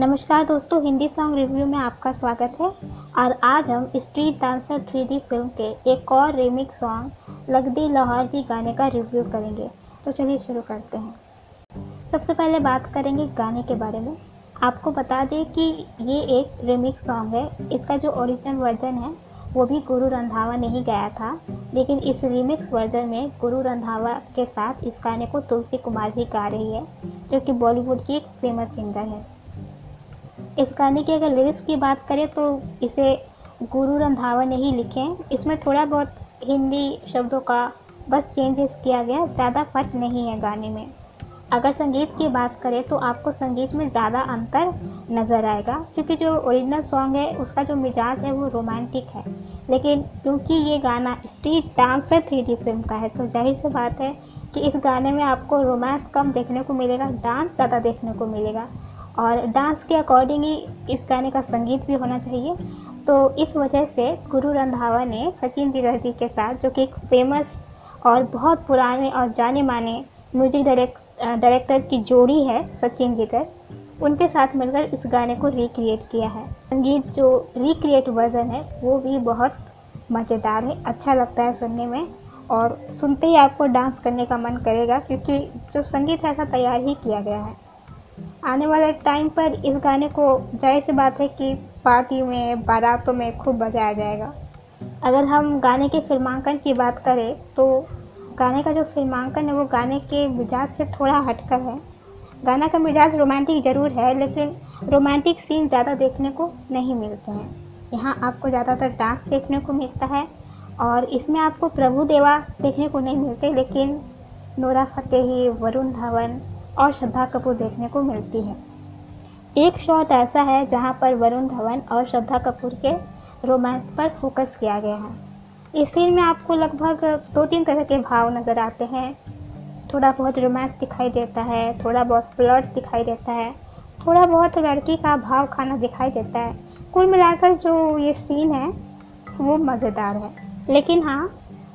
नमस्कार दोस्तों, Hindi song review में आपका स्वागत है। और आज हम स्ट्रीट डांसर थ्री फ़िल्म के एक और रीमिक्स सॉन्ग लगदी लाहौर की गाने का रिव्यू करेंगे। तो चलिए शुरू करते हैं। सबसे पहले बात करेंगे गाने के बारे में। आपको बता दें कि ये एक रीमिक्स सॉन्ग है। इसका जो ओरिजिनल वर्जन है, वो भी गुरु रंधावा ने ही गाया था। लेकिन इस रीमिक्स वर्जन में गुरु रंधावा के साथ इस गाने को तुलसी कुमार भी गा रही है, जो कि बॉलीवुड की एक फ़ेमस सिंगर है। इस गाने की अगर लिरिक्स की बात करें तो इसे गुरु रंधावा ने ही लिखे हैं। इसमें थोड़ा बहुत हिंदी शब्दों का बस चेंजेस किया गया, ज़्यादा फ़र्क नहीं है गाने में। अगर संगीत की बात करें तो आपको संगीत में ज़्यादा अंतर नज़र आएगा, क्योंकि जो ओरिजिनल सॉन्ग है, उसका जो मिजाज है वो रोमांटिक है। लेकिन क्योंकि ये गाना स्ट्रीट डांसर थ्री फ़िल्म का है तो ज़ाहिर सी बात है कि इस गाने में आपको रोमांस कम देखने को मिलेगा डांस ज़्यादा देखने को मिलेगा। और डांस के अकॉर्डिंग ही इस गाने का संगीत भी होना चाहिए। तो इस वजह से गुरु रंधावा ने सचिन जी के साथ, जो कि एक फ़ेमस और बहुत पुराने और जाने माने म्यूज़िक डायरेक्ट डायरेक्टर की जोड़ी है सचिन जिगर उनके साथ मिलकर इस गाने को रिक्रिएट किया है। संगीत जो रिक्रिएट वर्जन है, वो भी बहुत मज़ेदार है अच्छा लगता है सुनने में और सुनते ही आपको डांस करने का मन करेगा, क्योंकि जो संगीत है ऐसा तैयार ही किया गया है। आने वाले टाइम पर इस गाने को ज़ाहिर सी बात है कि पार्टी में, बारातों में खूब बजाया जाएगा। अगर हम गाने के फिल्मांकन की बात करें तो गाने का जो फिल्मांकन है, वो गाने के मिजाज से थोड़ा हटकर है। गाना का मिजाज रोमांटिक ज़रूर है, लेकिन रोमांटिक सीन ज़्यादा देखने को नहीं मिलते हैं। यहाँ आपको ज़्यादातर डांस देखने को मिलता है, और इसमें आपको प्रभु देवा देखने को नहीं मिलते, लेकिन नोरा फतेही, वरुण धवन और श्रद्धा कपूर देखने को मिलती है। एक शॉट ऐसा है जहाँ पर वरुण धवन और श्रद्धा कपूर के रोमांस पर फोकस किया गया है। इस सीन में आपको लगभग दो तीन तरह के भाव नज़र आते हैं। थोड़ा बहुत रोमांस दिखाई देता है, थोड़ा बहुत फ्लर्ट दिखाई देता है, थोड़ा बहुत लड़की का भाव खाना दिखाई देता है। कुल मिलाकर जो ये सीन है, वो मज़ेदार है। लेकिन हाँ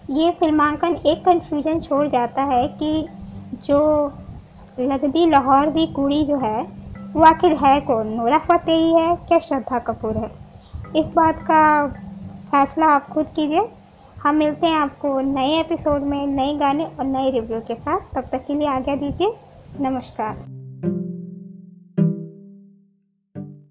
ये फिल्मांकन एक कन्फ्यूज़न छोड़ जाता है कि जो लगदी लाहौर की कुड़ी जो है, वो आखिर है कौन? नोरा फतेही है क्या श्रद्धा कपूर है? इस बात का फैसला आप खुद कीजिए। हम मिलते हैं आपको नए एपिसोड में, नए गाने और नए रिव्यू के साथ। तब तक के लिए आज्ञा दीजिए। नमस्कार।